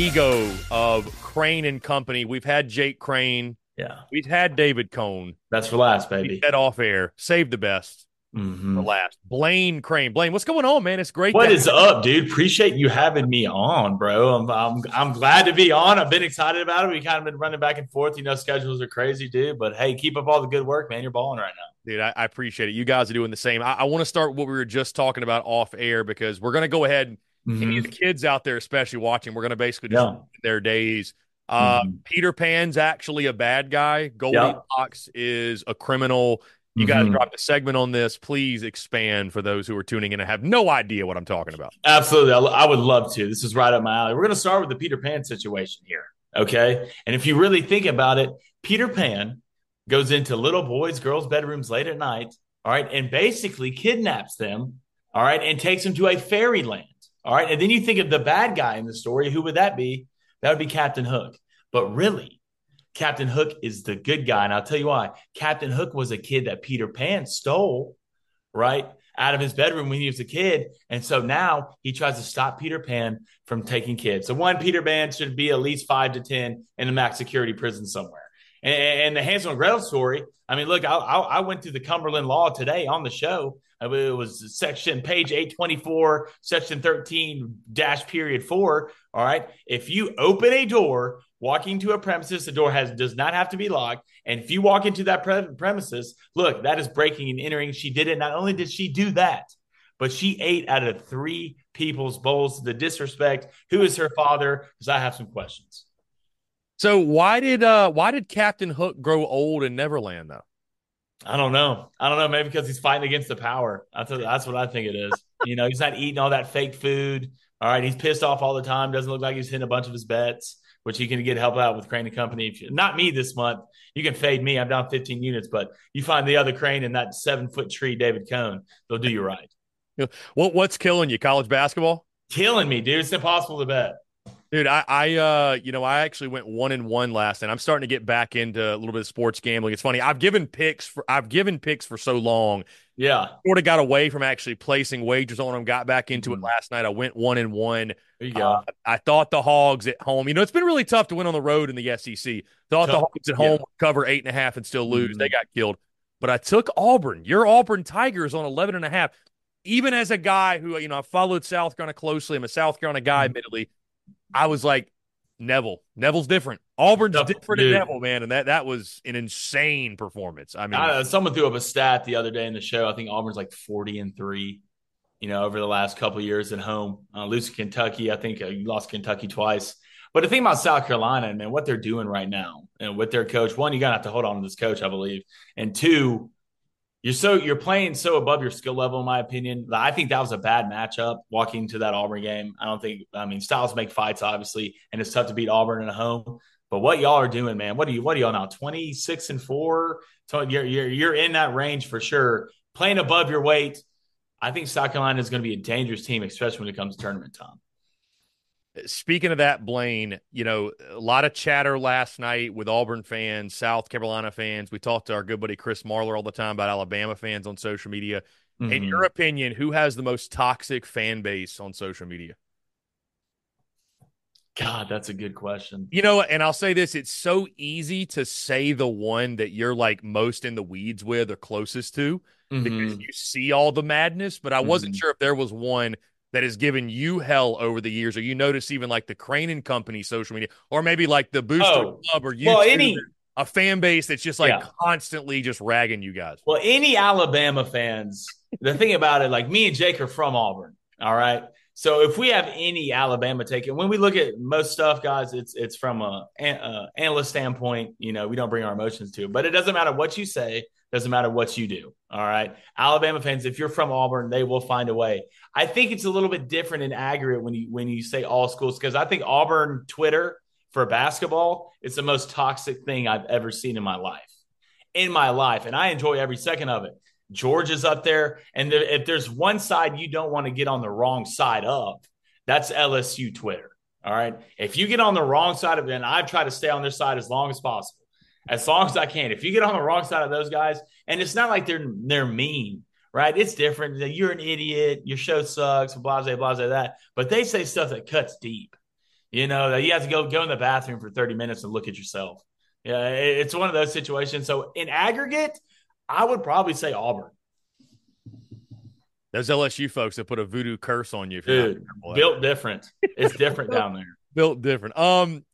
Amigo of Crain and Company. We've had Jake Crain. Yeah, We've had David Cohn. that's for last, baby. said off air. Save the best Mhm. for last. Blaine Crain. Blaine, what's going on, man? It's great. What is up, dude? Appreciate you having me on, bro. I'm, I'm I'm glad to be on. I've been excited about it. We kind of been running back and forth. You know, schedules are crazy, dude. But hey, keep up all the good work, man. You're balling right now. Dude, I, I appreciate it. You guys are doing the same. I, I want to start what we were just talking about off air because we're going to go ahead and any of the kids out there, especially watching, we're going to basically just Yeah. their days. Uh, Mhm. Peter Pan's actually a bad guy. Goldilocks is a criminal. You guys Mhm. dropped a segment on this. Please expand for those who are tuning in and have no idea what I'm talking about. Absolutely. I, I would love to. This is right up my alley. We're going to start with the Peter Pan situation here. Okay. And if you really think about it, Peter Pan goes into little boys, girls' bedrooms late at night. All right. And basically kidnaps them. All right. And takes them to a fairyland. All right. And then you think of the bad guy in the story. Who would that be? That would be Captain Hook. But really, Captain Hook is the good guy. And I'll tell you why. Captain Hook was a kid that Peter Pan stole, right? Out of his bedroom when he was a kid. And so now he tries to stop Peter Pan from taking kids. So one Peter Pan should be at least five to 10 in a max security prison somewhere. And, and the Hansel and Gretel story. I mean, look, I, I, I went through the Cumberland Law today on the show. Uh, it was section page 824, section 13 dash period four. All right. If you open a door walking to a premises, the door has does not have to be locked. And if you walk into that pre- premises, look, that is breaking and entering. She did it. Not only did she do that, but she ate out of three people's bowls. The disrespect. Who is her father? Because I have some questions. So why did uh why did Captain Hook grow old in Neverland though? I don't know. I don't know. Maybe because he's fighting against the power. That's a, that's what I think it is. you know, he's not eating all that fake food. All right, he's pissed off all the time. Doesn't look like he's hitting a bunch of his bets, which he can get help out with Crain and Company. You, not me this month. You can fade me. I'm down 15 units, but you find the other Crain in that seven foot tree, David Cone. They'll do you right. What what's killing you? College basketball? Killing me, dude. It's impossible to bet. Dude, I, I, uh, you know, I actually went one and one last, and I'm starting to get back into a little bit of sports gambling. It's funny. I've given picks for, I've given picks for so long. Yeah, sort of got away from actually placing wagers on them. Got back into mm-hmm. it last night. I went one and one. There you go. Uh, I thought the Hogs at home. You know, it's been really tough to win on the road in the SEC. Thought tough. the Hogs at home yeah. would cover eight and a half and still lose. Mm-hmm. They got killed. But I took Auburn. Your Auburn Tigers on 11 and a half. Even as a guy who, you know, I followed South Carolina closely. I'm a South Carolina guy, mm-hmm. admittedly. I was like, Neville. Neville's different. Auburn's different than Neville, man, and that that was an insane performance. I mean, uh, someone threw up a stat the other day in the show. I think Auburn's like forty and three. You know, over the last couple years at home, uh, losing Kentucky. I think uh, you lost Kentucky twice. But the thing about South Carolina man, what they're doing right now, and with their coach, one, you gotta have to hold on to this coach, I believe, and two, you're so you're playing so above your skill level, in my opinion. I think that was a bad matchup walking to that Auburn game. I don't think I mean styles make fights, obviously, and it's tough to beat Auburn at home. But what y'all are doing, man? What are you? What are y'all now? Twenty six and four. So you're you're you're in that range for sure. Playing above your weight. I think South Carolina is going to be a dangerous team, especially when it comes to tournament time. Speaking of that, Blaine, you know, a lot of chatter last night with Auburn fans, South Carolina fans. We talked to our good buddy Chris Marlar all the time about Alabama fans on social media. Mm-hmm. In your opinion, who has the most toxic fan base on social media? God, that's a good question. You know, and I'll say this it's so easy to say the one that you're like most in the weeds with or closest to mm-hmm. because you see all the madness, but I wasn't mm-hmm. sure if there was one that has given you hell over the years, or you notice even like the Crain and Company social media, or maybe like the Booster oh, Club or YouTube, well, any a fan base that's just like yeah. constantly just ragging you guys. Well, any Alabama fans, the thing about it, like me and Jake are from Auburn. All right. So if we have any Alabama take, and when we look at most stuff, guys, it's it's from a, a, analyst standpoint. You know, we don't bring our emotions to it, but it doesn't matter what you say. Doesn't matter what you do. All right. Alabama fans, if you're from Auburn, they will find a way. I think it's a little bit different in aggregate when you when you say all schools, because I think Auburn Twitter for basketball is the most toxic thing I've ever seen in my life. In my life. And I enjoy every second of it. Georgia's up there. And if there's one side you don't want to get on the wrong side of, that's LSU Twitter. All right. If you get on the wrong side of it, and I've tried to stay on their side as long as possible as long as I can. If you get on the wrong side of those guys, and it's not like they're they're mean, right? It's different. You're an idiot. Your show sucks. Blah blah blah that. But they say stuff that cuts deep. You know that you have to go go in the bathroom for 30 minutes and look at yourself. Yeah, it's one of those situations. So in aggregate, I would probably say Auburn. Those LSU folks that put a voodoo curse on you, dude. Built different. It's different down there. Built different. Um,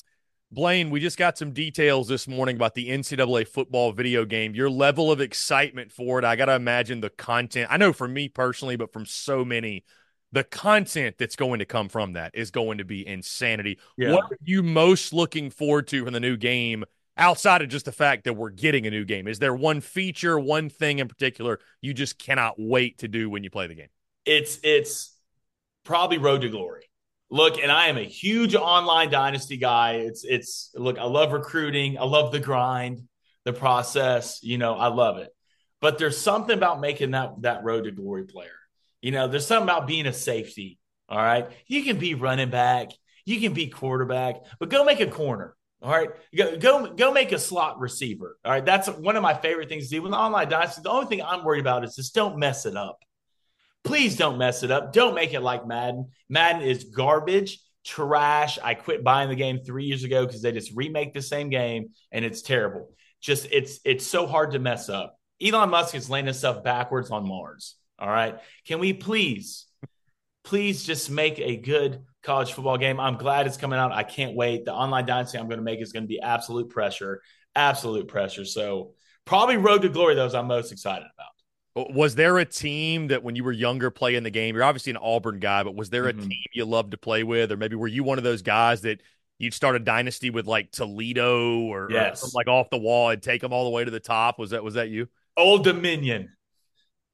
Blaine, we just got some details this morning about the NCAA football video game. Your level of excitement for it, I got to imagine the content. I know for me personally, but from so many, the content that's going to come from that is going to be insanity. Yeah. What are you most looking forward to from the new game outside of just the fact that we're getting a new game? Is there one feature, one thing in particular you just cannot wait to do when you play the game? It's it's probably Road to Glory look, and I am a huge online dynasty guy. It's it's look, I love recruiting, I love the grind, the process. You know, I love it. But there's something about making that that road to glory player. You know, there's something about being a safety. All right, you can be running back, you can be quarterback, but go make a corner. All right, go go go make a slot receiver. All right, that's one of my favorite things to do with online dynasty. The only thing I'm worried about is just don't mess it up. Please don't mess it up. Don't make it like Madden. Madden is garbage, trash. I quit buying the game three years ago because they just remake the same game and it's terrible. just it's it's so hard to mess up. Elon Musk is laying himself backwards on Mars. All right. Can we please, please just make a good college football game? I'm glad it's coming out. I can't wait. The online dynasty I'm going to make is going to be absolute pressure, absolute pressure. So probably road to glory, those I'm most excited about. Was there a team that when you were younger playing the game, you're obviously an Auburn guy, but was there a mm-hmm. team you loved to play with? Or maybe were you one of those guys that you'd start a dynasty with like Toledo or, yes. or like off the wall and take them all the way to the top? Was that was that you? Old Dominion.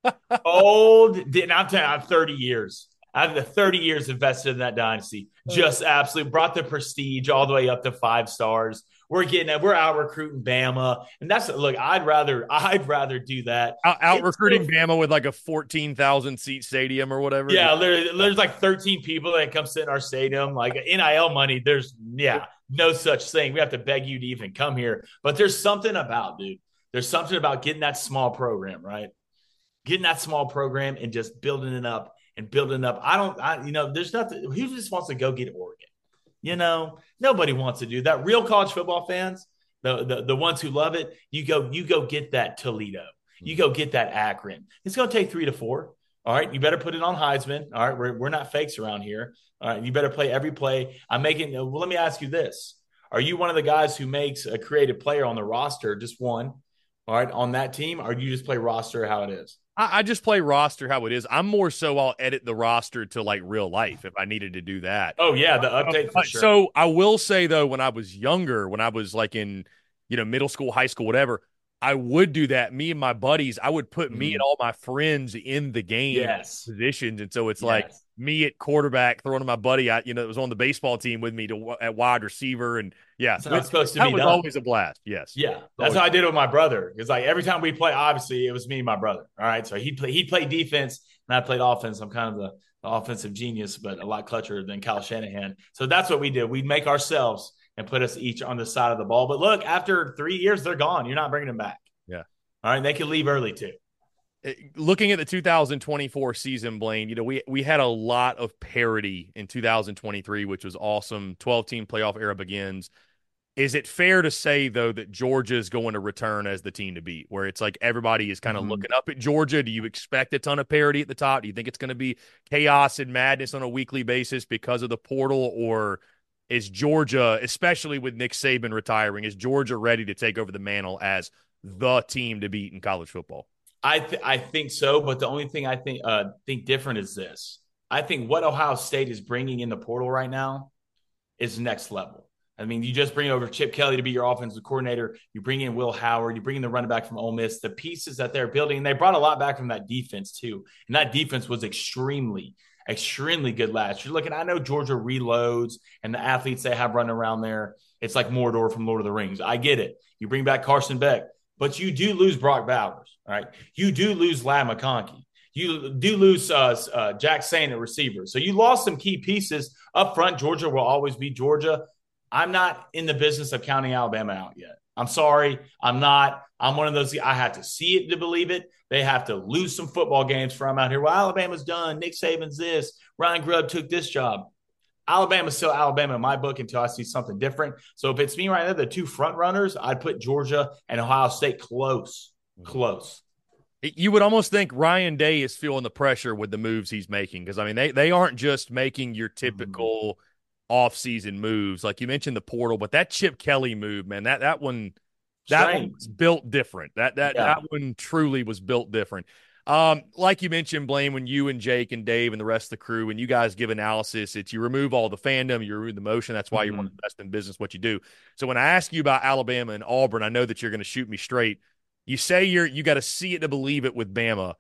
Old, I'm telling you, I'm 30 years. I of the 30 years invested in that dynasty. Oh. Just absolutely brought the prestige all the way up to five stars. We're getting it. We're out recruiting Bama, and that's look. I'd rather I'd rather do that. Out, out recruiting Bama with like a 14,000 seat stadium or whatever. Yeah, there, there's like 13 people that come sit in our stadium. Like NIL money, there's yeah, no such thing. We have to beg you to even come here. But there's something about dude. There's something about getting that small program right getting that small program and just building it up and building up. I don't, I, you know, there's nothing. Who just wants to go get Oregon? You know, nobody wants to do that. Real college football fans, the, the the ones who love it, you go, you go get that Toledo. You go get that Akron. It's going to take three to four. All right, you better put it on Heisman. All right, we're, we're not fakes around here. All right, you better play every play. I'm making. Well, let me ask you this: Are you one of the guys who makes a creative player on the roster, just one? All right, on that team, or you just play roster how it is? I, I, just play roster how it is. I'm more so I'll edit the roster to like real life if I needed to do that. Oh yeah, the update uh, sure. So I will say though, when I was younger, when I was like in you know middle school, high school, whatever, I would do that. Me and my buddies, I would put mm-hmm. me and all my friends in the game yes. positions, and so it's yes. like me at quarterback throwing to my buddy, I, you know, that was on the baseball team with me to at wide receiver, and yeah, that's it's supposed to that be. was done. always a blast. Yes, yeah, that's how I did it with my brother. It's like every time we play, obviously it was me and my brother. All right, so he play he played defense and I played offense. I'm kind of the, the offensive genius, but a lot clutcher than Kyle Shanahan. So that's what we did. We'd make ourselves and put us each on the side of the ball. But look, after three years, they're gone. You're not bringing them back. Yeah. All right, they can leave early too looking at the 2024 season, Blaine, you know, we we had a lot of parity in 2023, which was awesome. 12 team playoff era begins. Is it fair to say though that Georgia is going to return as the team to beat, where it's like everybody is kind of mm-hmm. looking up at Georgia? Do you expect a ton of parity at the top? Do you think it's going to be chaos and madness on a weekly basis because of the portal, or is Georgia, especially with Nick Saban retiring, is Georgia ready to take over the mantle as the team to beat in college football? I th- I think so, but the only thing I think uh, think different is this. I think what Ohio State is bringing in the portal right now is next level. I mean, you just bring over Chip Kelly to be your offensive coordinator. You bring in Will Howard. You bring in the running back from Ole Miss. The pieces that they're building, and they brought a lot back from that defense too. And that defense was extremely, extremely good last year. Looking, I know Georgia reloads and the athletes they have running around there. It's like Mordor from Lord of the Rings. I get it. You bring back Carson Beck but you do lose Brock Bowers, right? You do lose Ladd McConkey. You do lose uh, uh, Jacksaint at receiver. So you lost some key pieces up front. Georgia will always be Georgia. I'm not in the business of counting Alabama out yet. I'm sorry. I'm not. I'm one of those. I have to see it to believe it. They have to lose some football games for I'm out here. Well, Alabama's done. Nick Saban's this. Ryan Grubb took this job. Alabama's still Alabama in my book until I see something different. So if it's me right now, the two front runners, I'd put Georgia and Ohio State close, mm-hmm. close. You would almost think Ryan Day is feeling the pressure with the moves he's making because I mean they they aren't just making your typical mm-hmm. off-season moves like you mentioned the portal, but that Chip Kelly move, man, that that one that one was built different. That that yeah. that one truly was built different. Um, like you mentioned, Blaine, when you and Jake and Dave and the rest of the crew, when you guys give analysis, it's you remove all the fandom, you remove the motion. That's why mm-hmm. you're one of the best in business, what you do. So when I ask you about Alabama and Auburn, I know that you're going to shoot me straight. You say you're you got to see it to believe it with Bama.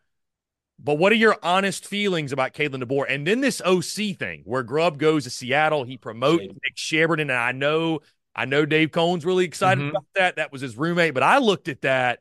But what are your honest feelings about Kalen DeBoer? And then this OC thing where Grubb goes to Seattle, he promotes Nick Sheridan, and I know I know Dave Cohn's really excited mm-hmm. about that. That was his roommate, but I looked at that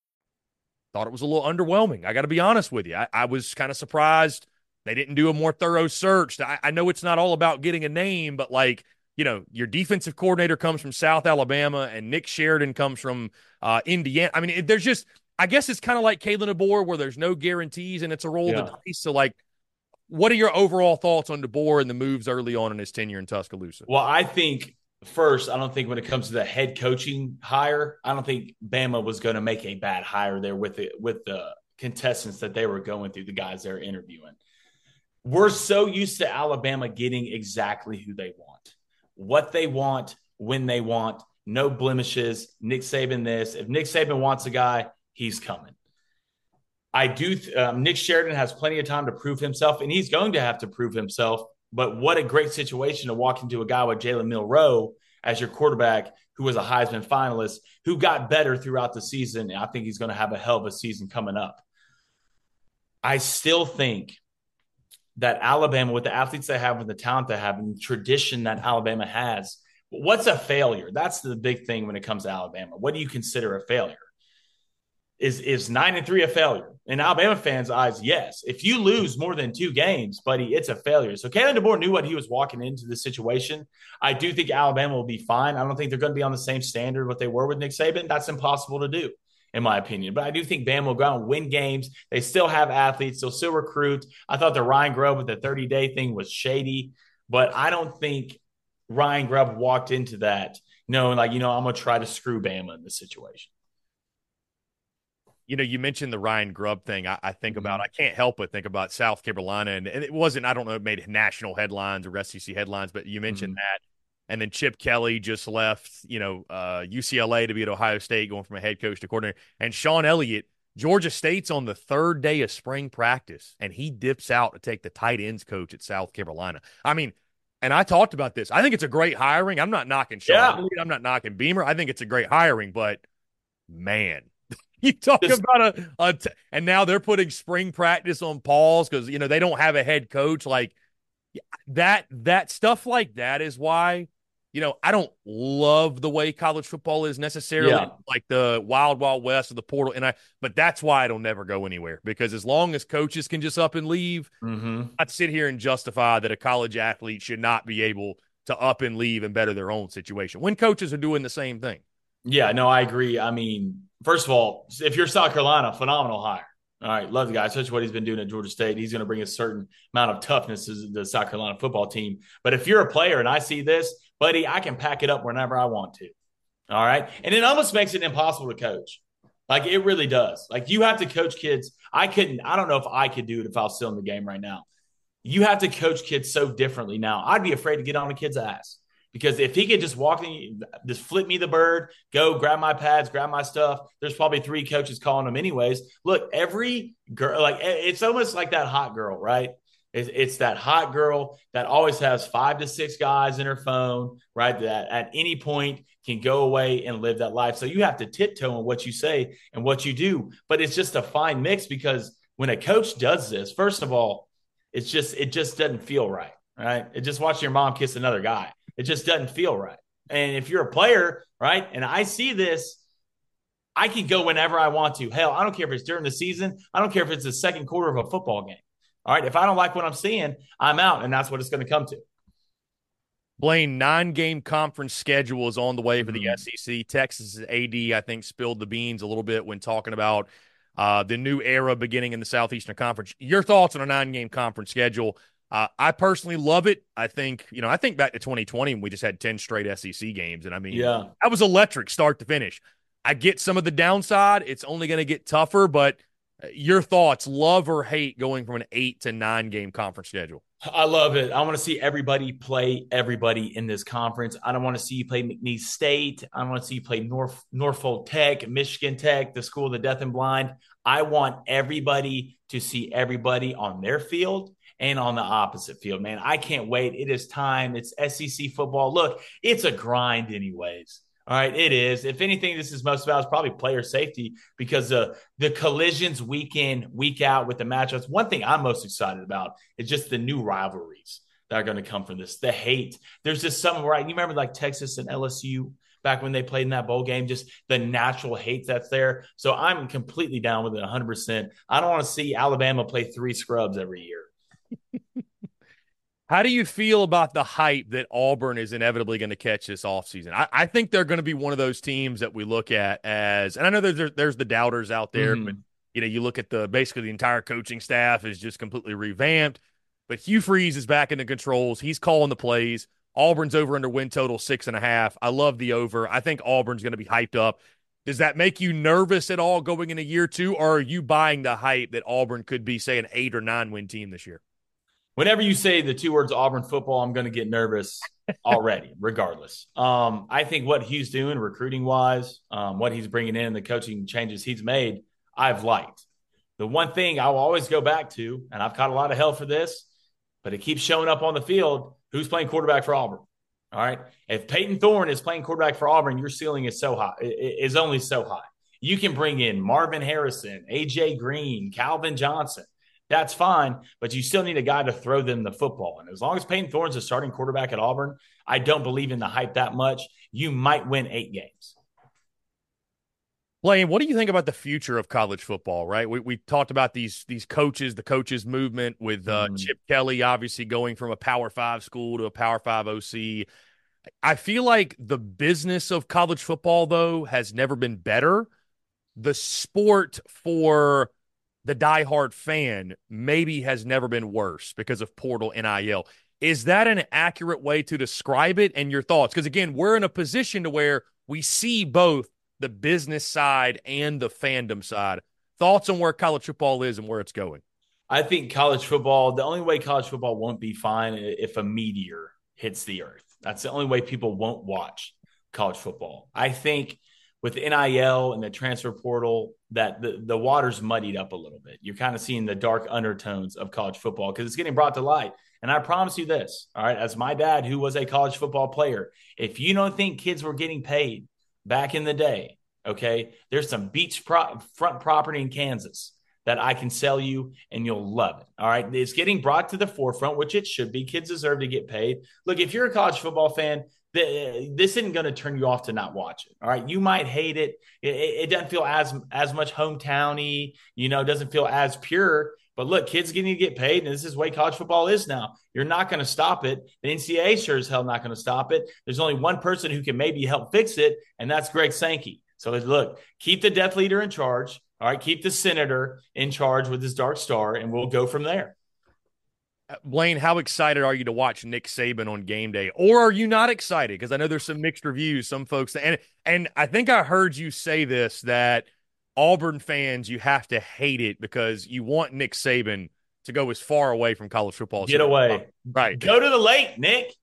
Thought it was a little underwhelming. I got to be honest with you. I, I was kind of surprised they didn't do a more thorough search. I, I know it's not all about getting a name, but like, you know, your defensive coordinator comes from South Alabama and Nick Sheridan comes from uh, Indiana. I mean, it, there's just, I guess it's kind of like Kalen DeBoer where there's no guarantees and it's a roll yeah. of the dice. So, like, what are your overall thoughts on DeBoer and the moves early on in his tenure in Tuscaloosa? Well, I think first, I don't think when it comes to the head coaching hire, I don't think Bama was going to make a bad hire there with the with the contestants that they were going through, the guys they're interviewing. We're so used to Alabama getting exactly who they want, what they want, when they want, no blemishes. Nick Saban, this. If Nick Saban wants a guy, he's coming. I do. Um, Nick Sheridan has plenty of time to prove himself, and he's going to have to prove himself but what a great situation to walk into a guy with Jalen Milroe as your quarterback, who was a Heisman finalist, who got better throughout the season. And I think he's going to have a hell of a season coming up. I still think that Alabama, with the athletes they have, with the talent they have, and the tradition that Alabama has, what's a failure? That's the big thing when it comes to Alabama. What do you consider a failure? Is is nine and three a failure? In Alabama fans' eyes, yes. If you lose more than two games, buddy, it's a failure. So Kalen DeBoer knew what he was walking into the situation. I do think Alabama will be fine. I don't think they're going to be on the same standard what they were with Nick Saban. That's impossible to do, in my opinion. But I do think Bama will go out and win games. They still have athletes. They'll still recruit. I thought the Ryan Grubb with the 30 day thing was shady, but I don't think Ryan Grubb walked into that knowing like, you know, I'm going to try to screw Bama in this situation you know, you mentioned the Ryan Grubb thing. I, I think mm-hmm. about, I can't help but think about South Carolina. And, and, it wasn't, I don't know, it made national headlines or SEC headlines, but you mentioned mm-hmm. that. And then Chip Kelly just left, you know, uh, UCLA to be at Ohio State, going from a head coach to coordinator. And Shawn Elliott, Georgia State's on the third day of spring practice, and he dips out to take the tight ends coach at South Carolina. I mean, and I talked about this. I think it's a great hiring. I'm not knocking Shawn yeah. I'm not knocking Beamer. I think it's a great hiring, but man, you talk this, about a, a t- and now they're putting spring practice on pause because you know they don't have a head coach like that that stuff like that is why you know i don't love the way college football is necessarily yeah. like the wild wild west of the portal and i but that's why it'll never go anywhere because as long as coaches can just up and leave mm-hmm. i'd sit here and justify that a college athlete should not be able to up and leave and better their own situation when coaches are doing the same thing yeah no i agree i mean first of all, if you're South Carolina, phenomenal hire. All right, love the guy, especially what he's been doing at Georgia State. He's going to bring a certain amount of toughness to the South Carolina football team. But if you're a player and I see this, buddy, I can pack it up whenever I want to. All right. And it almost makes it impossible to coach. Like it really does. Like you have to coach kids. I couldn't, I don't know if I could do it if I was still in the game right now. You have to coach kids so differently now. I'd be afraid to get on a kid's ass. Because if he could just walk in, just flip me the bird, go grab my pads, grab my stuff. There's probably three coaches calling him anyways. Look, every girl, like it's almost like that hot girl, right? It's, it's that hot girl that always has five to six guys in her phone, right? That at any point can go away and live that life. So you have to tiptoe on what you say and what you do. But it's just a fine mix because when a coach does this, first of all, it's just it just doesn't feel right, right? It just watching your mom kiss another guy. It just doesn't feel right. And if you're a player, right, and I see this, I can go whenever I want to. Hell, I don't care if it's during the season. I don't care if it's the second quarter of a football game. All right. If I don't like what I'm seeing, I'm out. And that's what it's going to come to. Blaine, nine game conference schedule is on the way for the mm-hmm. SEC. Texas AD, I think, spilled the beans a little bit when talking about uh, the new era beginning in the Southeastern Conference. Your thoughts on a nine game conference schedule? Uh, I personally love it. I think, you know, I think back to 2020 when we just had 10 straight SEC games. And I mean, yeah, that was electric start to finish. I get some of the downside. It's only going to get tougher, but uh, your thoughts, love or hate going from an eight to nine game conference schedule? I love it. I want to see everybody play everybody in this conference. I don't want to see you play McNeese State. I don't want to see you play North Norfolk Tech, Michigan Tech, the school of the deaf and blind. I want everybody to see everybody on their field and on the opposite field, man. I can't wait. It is time. It's SEC football. Look, it's a grind, anyways. All right, it is. If anything, this is most about is probably player safety because uh, the collisions week in, week out with the matchups. One thing I'm most excited about is just the new rivalries that are going to come from this. The hate. There's just something right. You remember like Texas and LSU back when they played in that bowl game, just the natural hate that's there. So I'm completely down with it 100%. I don't want to see Alabama play three scrubs every year. How do you feel about the hype that Auburn is inevitably going to catch this offseason? I, I think they're going to be one of those teams that we look at as, and I know there's there's the doubters out there, mm. but you know you look at the basically the entire coaching staff is just completely revamped. But Hugh Freeze is back in the controls. He's calling the plays. Auburn's over under win total six and a half. I love the over. I think Auburn's going to be hyped up. Does that make you nervous at all going in a year two, or are you buying the hype that Auburn could be, say, an eight or nine win team this year? Whenever you say the two words Auburn football, I'm going to get nervous already, regardless. Um, I think what he's doing recruiting wise, um, what he's bringing in, the coaching changes he's made, I've liked. The one thing I will always go back to, and I've caught a lot of hell for this, but it keeps showing up on the field who's playing quarterback for Auburn. All right. If Payton Thorne is playing quarterback for Auburn, your ceiling is so high, is only so high. You can bring in Marvin Harrison, AJ Green, Calvin Johnson that's fine, but you still need a guy to throw them the football. And as long as Payton Thorne's a starting quarterback at Auburn, I don't believe in the hype that much. You might win eight games. Blaine, what do you think about the future of college football? Right, we we talked about these these coaches, the coaches movement with uh, mm. Chip Kelly, obviously going from a Power Five school to a Power Five OC. I feel like the business of college football, though, has never been better. The sport for the diehard fan maybe has never been worse because of portal NIL. Is that an accurate way to describe it and your thoughts? Because again, we're in a position to where we see both the business side and the fandom side. Thoughts on where college football is and where it's going? I think college football, the only way college football won't be fine if a meteor hits the earth. That's the only way people won't watch college football. I think with NIL and the transfer portal that the, the water's muddied up a little bit. You're kind of seeing the dark undertones of college football because it's getting brought to light. And I promise you this, all right, as my dad, who was a college football player, if you don't think kids were getting paid back in the day, okay, there's some beach pro- front property in Kansas that I can sell you and you'll love it. All right. It's getting brought to the forefront, which it should be. Kids deserve to get paid. Look, if you're a college football fan, this isn't going to turn you off to not watch it. All right, you might hate it. It, it doesn't feel as as much hometowny. You know, doesn't feel as pure. But look, kids getting to get paid, and this is the way college football is now. You're not going to stop it. The NCAA sure as hell not going to stop it. There's only one person who can maybe help fix it, and that's Greg Sankey. So look, keep the death leader in charge. All right, keep the senator in charge with his dark star, and we'll go from there. Uh, Blaine, how excited are you to watch Nick Saban on game day, or are you not excited? Because I know there's some mixed reviews. Some folks, and and I think I heard you say this that Auburn fans, you have to hate it because you want Nick Saban to go as far away from college football. Get away, right? Go to the lake, Nick.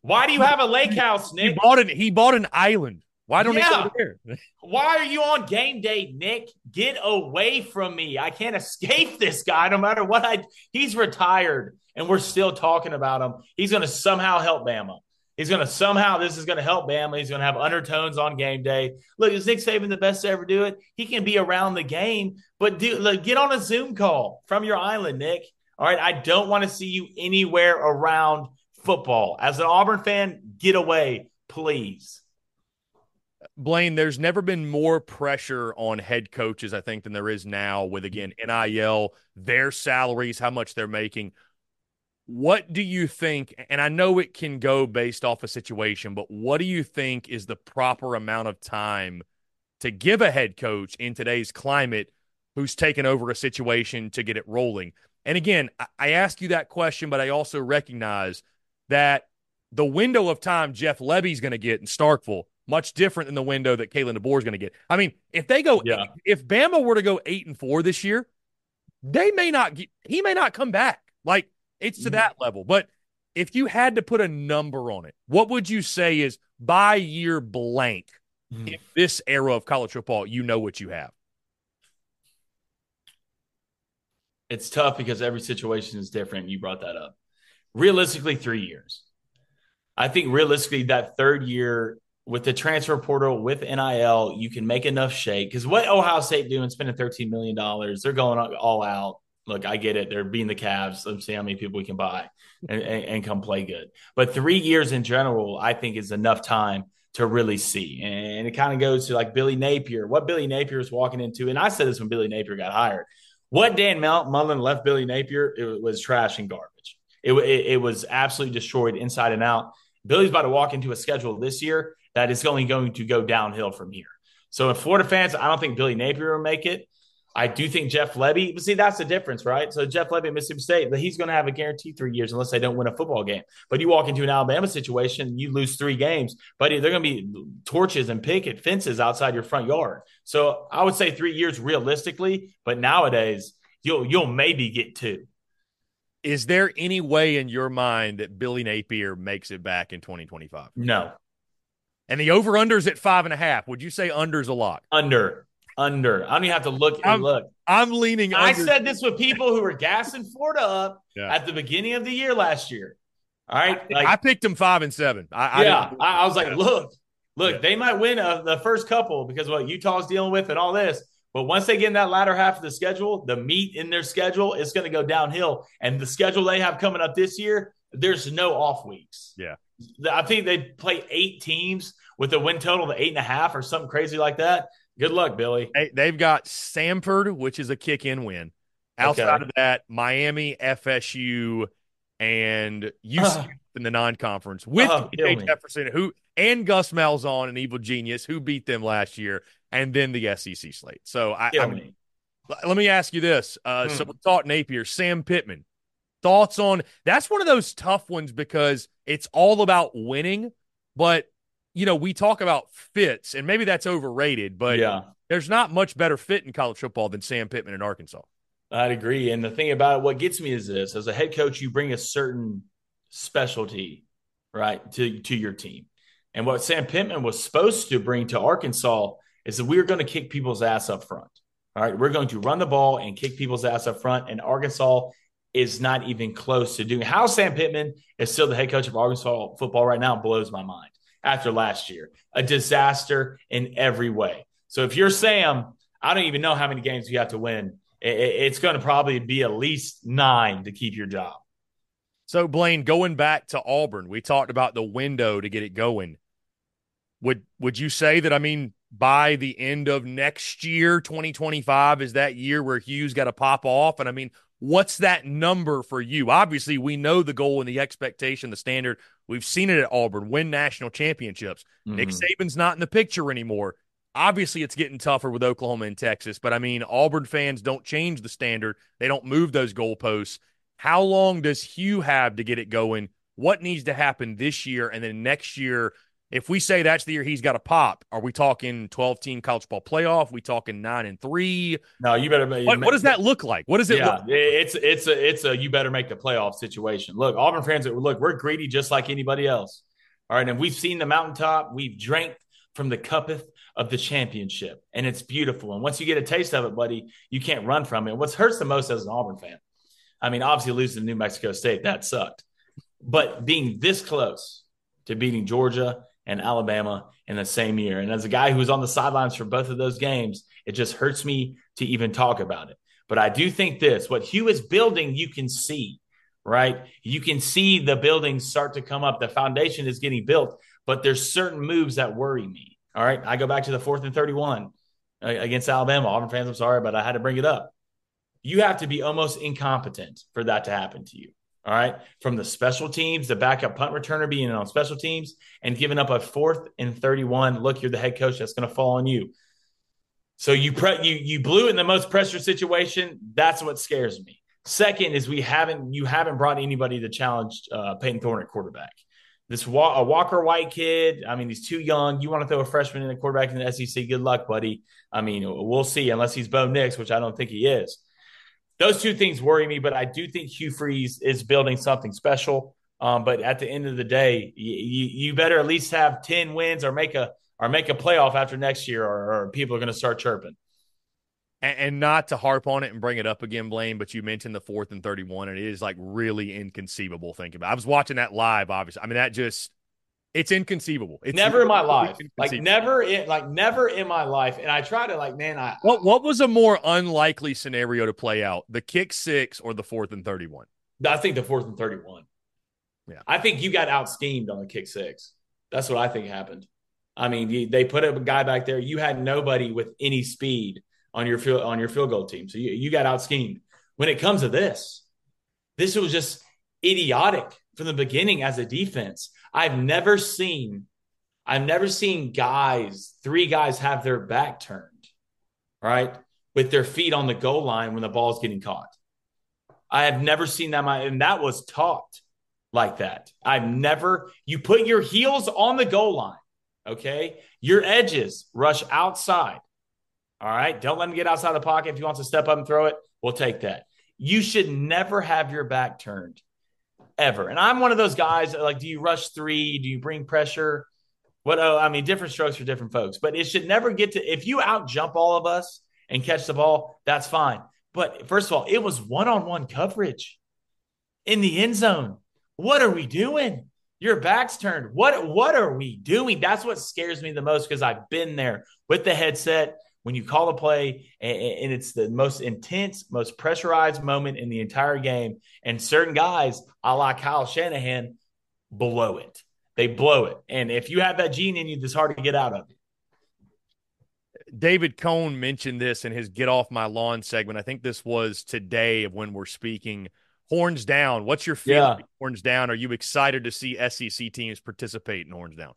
Why do you have a lake house, Nick? He bought an he bought an island. Why don't yeah. there? Why are you on game day, Nick? Get away from me. I can't escape this guy no matter what I he's retired and we're still talking about him. He's going to somehow help Bama. He's going to somehow this is going to help Bama. He's going to have undertones on game day. Look, is Nick Saban the best to ever do it? He can be around the game, but do look, get on a Zoom call from your island, Nick. All right, I don't want to see you anywhere around football. As an Auburn fan, get away, please. Blaine, there's never been more pressure on head coaches, I think, than there is now with, again, NIL, their salaries, how much they're making. What do you think? And I know it can go based off a situation, but what do you think is the proper amount of time to give a head coach in today's climate who's taken over a situation to get it rolling? And again, I ask you that question, but I also recognize that the window of time Jeff Lebby's going to get in Starkville much different than the window that Kalen DeBoer is going to get. I mean, if they go, yeah. if Bama were to go eight and four this year, they may not get, he may not come back. Like it's to mm-hmm. that level. But if you had to put a number on it, what would you say is by year blank in this era of college football, you know what you have? It's tough because every situation is different. You brought that up. Realistically, three years. I think realistically, that third year with the transfer portal with NIL, you can make enough shake. Because what Ohio State doing, spending $13 million, they're going all out. Look, I get it. They're being the Cavs. Let's see how many people we can buy and, and, and come play good. But three years in general, I think is enough time to really see. And it kind of goes to like Billy Napier, what Billy Napier is walking into. And I said this when Billy Napier got hired. What Dan Mullen left Billy Napier, it was trash and garbage. It, it, it was absolutely destroyed inside and out. Billy's about to walk into a schedule this year that is only going to go downhill from here. So, in Florida fans, I don't think Billy Napier will make it. I do think Jeff Lebby, but see, that's the difference, right? So Jeff at Mississippi State, but he's going to have a guarantee three years unless they don't win a football game. But you walk into an Alabama situation, you lose three games, but they're going to be torches and picket fences outside your front yard. So I would say three years realistically, but nowadays you'll you'll maybe get two. Is there any way in your mind that Billy Napier makes it back in 2025? No. And the over unders at five and a half. Would you say unders a lot? Under. Under. I don't even have to look and I'm, look. I'm leaning I said this with people who were gassing Florida up yeah. at the beginning of the year last year. All right. I, like, I picked them five and seven. I, yeah. I, I was like, look, look, yeah. they might win a, the first couple because what Utah's dealing with and all this. But once they get in that latter half of the schedule, the meat in their schedule is going to go downhill. And the schedule they have coming up this year, there's no off weeks. Yeah. I think they play eight teams with a win total of eight and a half or something crazy like that. Good luck, Billy. They, have got Samford, which is a kick in win. Outside okay. of that, Miami, FSU, and UC uh, in the non conference with uh, Jefferson, who and Gus Malzahn, an evil genius, who beat them last year, and then the SEC slate. So I, I mean, let me ask you this. Uh, hmm. So we thought Napier, Sam Pittman, thoughts on that's one of those tough ones because it's all about winning, but you know, we talk about fits, and maybe that's overrated, but yeah. there's not much better fit in college football than Sam Pittman in Arkansas. I'd agree. And the thing about it, what gets me is this as a head coach, you bring a certain specialty, right, to, to your team. And what Sam Pittman was supposed to bring to Arkansas is that we are going to kick people's ass up front. All right. We're going to run the ball and kick people's ass up front. And Arkansas is not even close to doing how Sam Pittman is still the head coach of Arkansas football right now blows my mind after last year. A disaster in every way. So if you're Sam, I don't even know how many games you have to win. It's going to probably be at least nine to keep your job. So, Blaine, going back to Auburn, we talked about the window to get it going. Would would you say that? I mean, by the end of next year, 2025, is that year where Hugh's got to pop off? And I mean, what's that number for you? Obviously, we know the goal and the expectation, the standard. We've seen it at Auburn win national championships. Mm-hmm. Nick Saban's not in the picture anymore. Obviously, it's getting tougher with Oklahoma and Texas, but I mean, Auburn fans don't change the standard. They don't move those goalposts. How long does Hugh have to get it going? What needs to happen this year and then next year if we say that's the year he's got to pop, are we talking 12 team college ball playoff? We talking nine and three? No, you better. What, what does that look like? What does it? Yeah, look like? it's it's a it's a you better make the playoff situation. Look, Auburn fans, look, we're greedy just like anybody else. All right, and we've seen the mountaintop. We've drank from the cuppeth of the championship, and it's beautiful. And once you get a taste of it, buddy, you can't run from it. What hurts the most as an Auburn fan, I mean, obviously losing to New Mexico State that sucked, but being this close to beating Georgia and Alabama in the same year. And as a guy who was on the sidelines for both of those games, it just hurts me to even talk about it. But I do think this what Hugh is building, you can see, right? You can see the buildings start to come up. The foundation is getting built, but there's certain moves that worry me. All right. I go back to the fourth and 31 uh, against Alabama. Auburn fans, I'm sorry, but I had to bring it up. You have to be almost incompetent for that to happen to you. All right. From the special teams, the backup punt returner being on special teams and giving up a fourth and 31. Look, you're the head coach. That's going to fall on you. So you pre- you you blew in the most pressure situation. That's what scares me. Second is we haven't you haven't brought anybody to challenge uh, Payton Thorne at quarterback. This Wa- a Walker White kid. I mean, he's too young. You want to throw a freshman in a quarterback in the SEC? Good luck, buddy. I mean, we'll see. Unless he's Bo Nix, which I don't think he is. Those two things worry me, but I do think Hugh Freeze is building something special. Um, but at the end of the day, you, you better at least have ten wins or make a or make a playoff after next year, or, or people are going to start chirping and, and, not to harp on it and bring it up again, Blaine, but you mentioned the fourth and 31, and it is like really inconceivable thinking about. I was watching that live, obviously. I mean, that just it's inconceivable. It's never in my life. Like never in like never in my life. And I try to like, man, I what what was a more unlikely scenario to play out? The kick six or the fourth and 31? I think the fourth and 31. Yeah. I think you got out schemed on the kick six. That's what I think happened. I mean, they put a guy back there. You had nobody with any speed on your field on your field goal team. So you, you got out schemed. When it comes to this, this was just idiotic from the beginning as a defense. I've never seen, I've never seen guys, three guys have their back turned, right, with their feet on the goal line when the ball is getting caught. I have never seen that, and that was taught like that. I've never. You put your heels on the goal line, okay. Your edges rush outside. All right. Don't let him get outside the pocket. If he wants to step up and throw it, we'll take that. You should never have your back turned ever. And I'm one of those guys like, do you rush three? Do you bring pressure? What? Oh, I mean, different strokes for different folks, but it should never get to, if you out jump all of us and catch the ball, that's fine. But first of all, it was one on one coverage in the end zone. What are we doing? Your back's turned. What what are we doing? That's what scares me the most because I've been there with the headset when you call a play and, it's the most intense, most pressurized moment in the entire game. And certain guys, a la Kyle Shanahan, blow it. They blow it. And if you have that gene in you, it's hard to get out of it. David Cone mentioned this in his Get Off My Lawn segment. I think this was today of when we're speaking. Horns down. What's your feeling? Yeah. Horns down. Are you excited to see SEC teams participate in Horns down?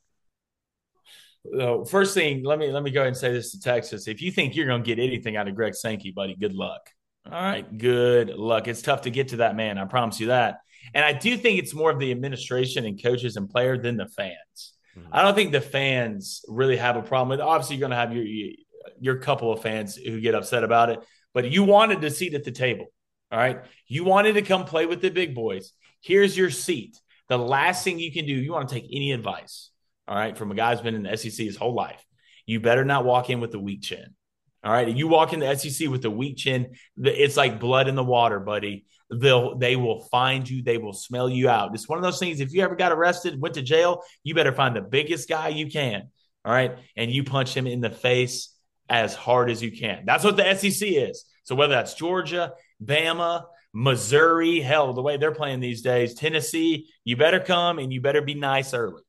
Uh, first thing, let me let me go ahead and say this to Texas. If you think you're going to get anything out of Greg Sankey, buddy, good luck. All right, good luck. It's tough to get to that man. I promise you that. And I do think it's more of the administration and coaches and player than the fans. Mm-hmm. I don't think the fans really have a problem with. It. Obviously, you're going to have your your couple of fans who get upset about it, but you wanted a seat at the table. All right, you wanted to come play with the big boys. Here's your seat. The last thing you can do, you want to take any advice all right, from a guy who's been in the SEC his whole life. You better not walk in with a weak chin. All right. You walk in the SEC with a weak chin, it's like blood in the water, buddy. They'll they will find you, they will smell you out. It's one of those things. If you ever got arrested, went to jail, you better find the biggest guy you can. All right. And you punch him in the face as hard as you can. That's what the SEC is. So whether that's Georgia, Bama, Missouri, hell, the way they're playing these days, Tennessee, you better come and you better be nice early.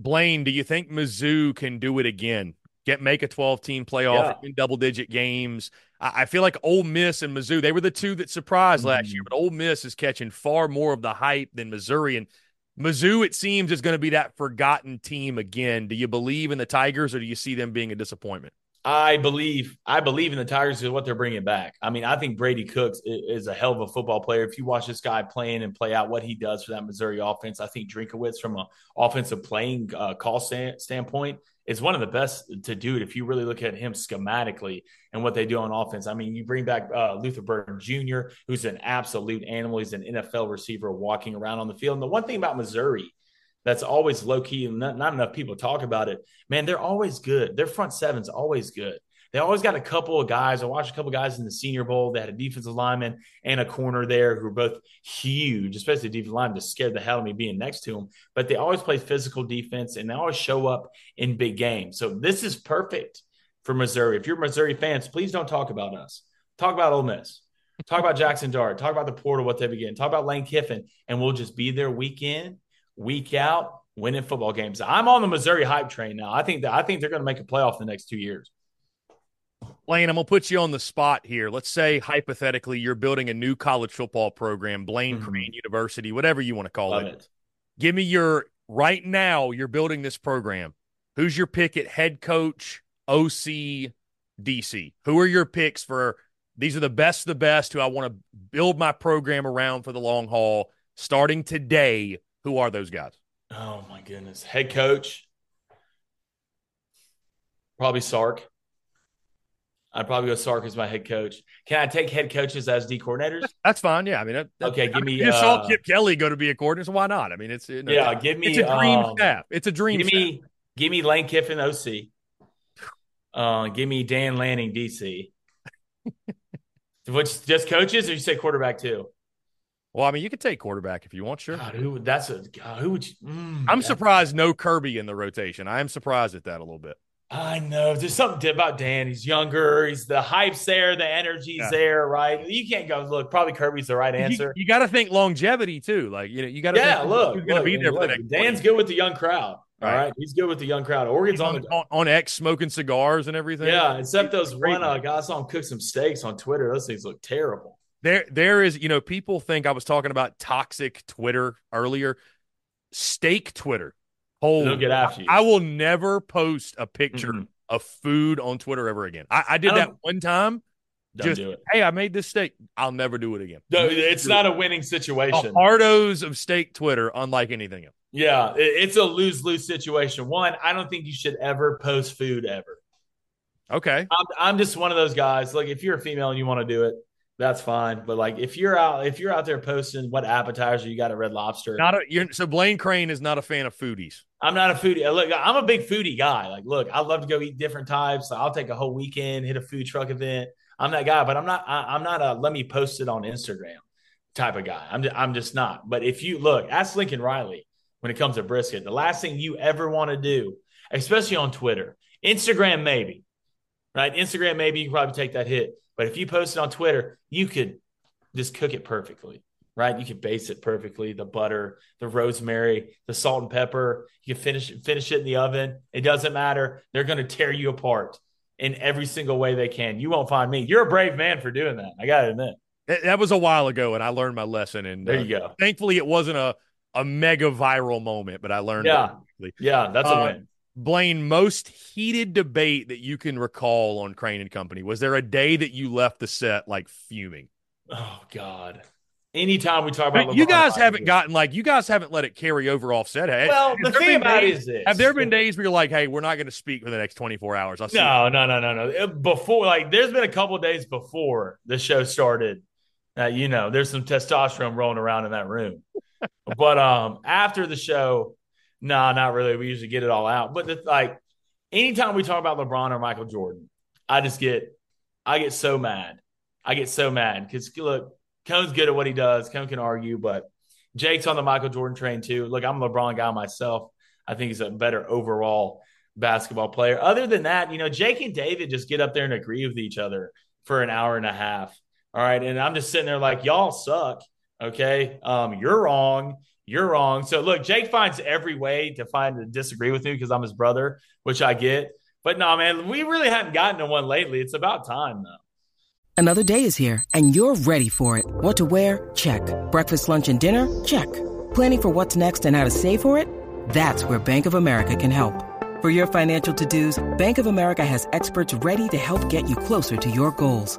Blaine, do you think Mizzou can do it again? Get make a 12 team playoff yeah. in double digit games. I, I, feel like Ole Miss and Mizzou, they were the two that surprised mm-hmm. last year, but Ole Miss is catching far more of the hype than Missouri. And Mizzou, it seems, is going to be that forgotten team again. Do you believe in the Tigers or do you see them being a disappointment? I believe I believe in the Tigers is what they're bringing back. I mean, I think Brady Cooks is a hell of a football player. If you watch this guy playing and play out what he does for that Missouri offense, I think Drinkwitz, from an offensive playing uh, call stand, standpoint, is one of the best to do it. If you really look at him schematically and what they do on offense, I mean, you bring back uh, Luther Burden Jr., who's an absolute animal. He's an NFL receiver walking around on the field. And the one thing about Missouri that's always low key and not, not enough people talk about it. Man, they're always good. Their front seven's always good. They always got a couple of guys. I watched a couple of guys in the Senior Bowl. They had a defensive lineman and a corner there who were both huge, especially defensive lineman just scared the hell of me being next to them. But they always play physical defense and they always show up in big games. So this is perfect for Missouri. If you're Missouri fans, please don't talk about us. Talk about Ole Miss. Talk about Jackson Dart. Talk about the portal, what they begin. Talk about Lane Kiffin, and we'll just be there week in week out, winning football games. I'm on the Missouri hype train now. I think that I think they're going to make a playoff in the next two years. Lane, I'm gonna put you on the spot here. Let's say hypothetically you're building a new college football program, Blaine mm-hmm. Crain University, whatever you want to call it. it. Give me your right now. You're building this program. Who's your pick at head coach, OC, DC? Who are your picks for? These are the best, the best. Who I want to build my program around for the long haul. Starting today, who are those guys? Oh my goodness, head coach, probably Sark. I'd probably go Sark as my head coach. Can I take head coaches as D coordinators? That's fine. Yeah, I mean, that, okay. Give me. You uh, saw Chip Kelly go to be a coordinator, so why not? I mean, it's you know, yeah. Give me. It's a dream um, staff. It's a dream. Give staff. me. Give me Lane Kiffin OC. Uh, give me Dan Lanning DC. Which just coaches, or you say quarterback too? Well, I mean, you could take quarterback if you want. Sure. God, who? Would that's a God, who would you? Mm, I'm surprised no Kirby in the rotation. I am surprised at that a little bit. I know. There's something about Dan. He's younger. He's the hype's there. The energy's yeah. there, right? You can't go look. Probably Kirby's the right answer. You, you got to think longevity too. Like you know, you got to. Yeah, look, who's going to be there for the next. Dan's 20. good with the young crowd. Right. All right, he's good with the young crowd. Oregon's on, on, on, on X smoking cigars and everything. Yeah, except those one uh, guy I saw him cook some steaks on Twitter. Those things look terrible. There, there is. You know, people think I was talking about toxic Twitter earlier. Steak Twitter. Hold. They'll get after you. I will never post a picture. Mm-hmm of food on Twitter ever again. I, I did I that one time. Just hey, I made this steak. I'll never do it again. No, it's not a winning situation. Hardos of steak Twitter, unlike anything else. Yeah, it's a lose lose situation. One, I don't think you should ever post food ever. Okay, I'm, I'm just one of those guys. Like, if you're a female and you want to do it, that's fine. But like, if you're out, if you're out there posting what appetizer you got at Red Lobster, not a, you're, so Blaine Crain is not a fan of foodies. I'm not a foodie. Look, I'm a big foodie guy. Like, look, I love to go eat different types. I'll take a whole weekend, hit a food truck event. I'm that guy, but I'm not. I, am not a let me post it on Instagram type of guy. I'm just, I'm just not. But if you look, ask Lincoln Riley when it comes to brisket. The last thing you ever want to do, especially on Twitter, Instagram maybe, right? Instagram maybe you can probably take that hit. But if you post it on Twitter, you could just cook it perfectly, right? You could base it perfectly. The butter, the rosemary, the salt and pepper. You can finish finish it in the oven. It doesn't matter. They're going to tear you apart in every single way they can. You won't find me. You're a brave man for doing that. I got to admit. That was a while ago, and I learned my lesson. And there you uh, go. Thankfully, it wasn't a a mega viral moment, but I learned. Yeah, yeah, that's a uh, win. Blaine, most heated debate that you can recall on Crain and Company? Was there a day that you left the set like fuming? Oh God. Anytime we talk about you guys haven't gotten like you guys haven't let it carry over off set. Well, the thing about days, is this: have there been days where you're like, "Hey, we're not going to speak for the next 24 hours"? no, no, no, no, no. Before, like, there's been a couple days before the show started. Uh, you know, there's some testosterone rolling around in that room. but um, after the show, no, nah, not really. We usually get it all out. But the, like anytime we talk about LeBron or Michael Jordan, I just get I get so mad. I get so mad because look, Cone's good at what he does. Cone can argue, but Jake's on the Michael Jordan train too. Look, I'm a LeBron guy myself. I think he's a better overall basketball player. Other than that, you know, Jake and David just get up there and agree with each other for an hour and a half. All right. And I'm just sitting there like, y'all suck. Okay. Um, you're wrong you're wrong. So look, Jake finds every way to find to disagree with me because I'm his brother, which I get. But no, man, we really haven't gotten to one lately. It's about time though. Another day is here and you're ready for it. What to wear? Check. Breakfast, lunch, and dinner? Check. Planning for what's next and how to save for it? That's where Bank of America can help. For your financial to-dos, Bank of America has experts ready to help get you closer to your goals.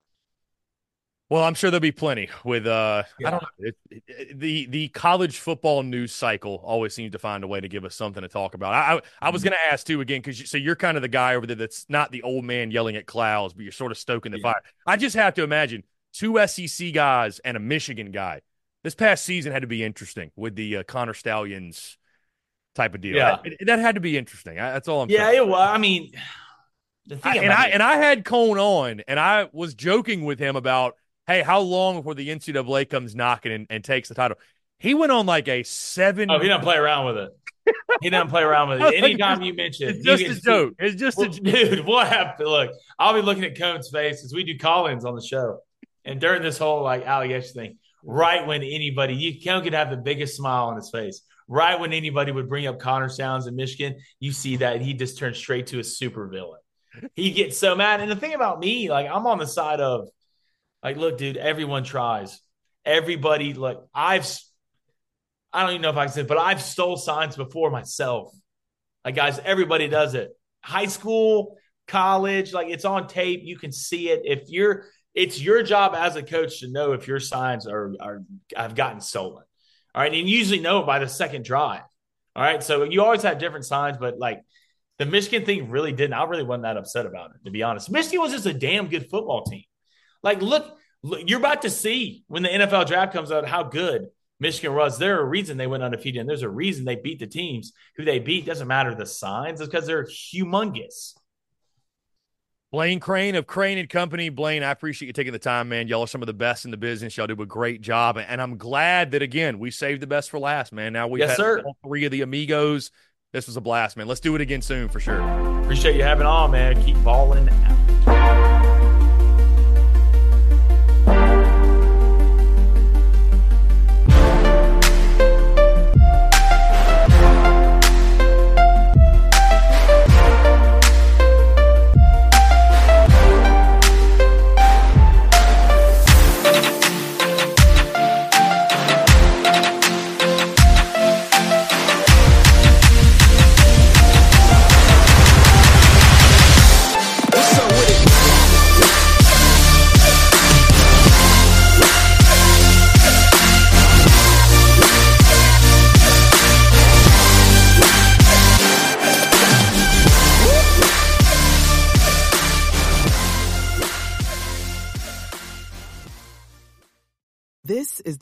Well, I'm sure there'll be plenty with uh yeah. I don't know it, it, the the college football news cycle always seems to find a way to give us something to talk about. I I, I was mm-hmm. going to ask too again because you, so you're kind of the guy over there that's not the old man yelling at clouds, but you're sort of stoking the yeah. fire. I just have to imagine two SEC guys and a Michigan guy this past season had to be interesting with the uh, Connor Stalions type of deal. Yeah, that, that had to be interesting. I, that's all I'm. Yeah, saying. it was. I mean, the thing I, and I and I had Cone on, and I was joking with him about, hey, how long before the NCAA comes knocking and, and takes the title? He went on like a seven. Oh, he didn't play around with it. he doesn't play around with it. Anytime you mention it's just a joke. It's just well, a joke. dude. What happened? Look, I'll be looking at Cone's face as we do call-ins on the show, and during this whole like allegation thing, right when anybody you Cone could have the biggest smile on his face. Right when anybody would bring up Connor Stalions in Michigan, you see that he just turns straight to a super villain. He gets so mad. And the thing about me, like I'm on the side of like, look, dude, everyone tries. Everybody, like, I've, I don't even know if I can say, but I've stole signs before myself. Like, guys, everybody does it. High school, college, like it's on tape. You can see it. If you're, it's your job as a coach to know if your signs are are have gotten stolen. All right, and usually know by the second drive. All right, so you always have different signs, but like the Michigan thing really didn't. I really wasn't that upset about it, to be honest. Michigan was just a damn good football team. Like, look, look, you're about to see when the NFL draft comes out how good Michigan was. There's a reason they went undefeated, and there's a reason they beat the teams who they beat. Doesn't matter the signs, it's because they're humongous. Blaine Crain of Crain and Company. Blaine, I appreciate you taking the time, man. Y'all are some of the best in the business. Y'all do a great job. And I'm glad that, again, we saved the best for last, man. Now we've yes, sir. all three of the amigos. This was a blast, man. Let's do it again soon for sure. Appreciate you having on, man. Keep balling out.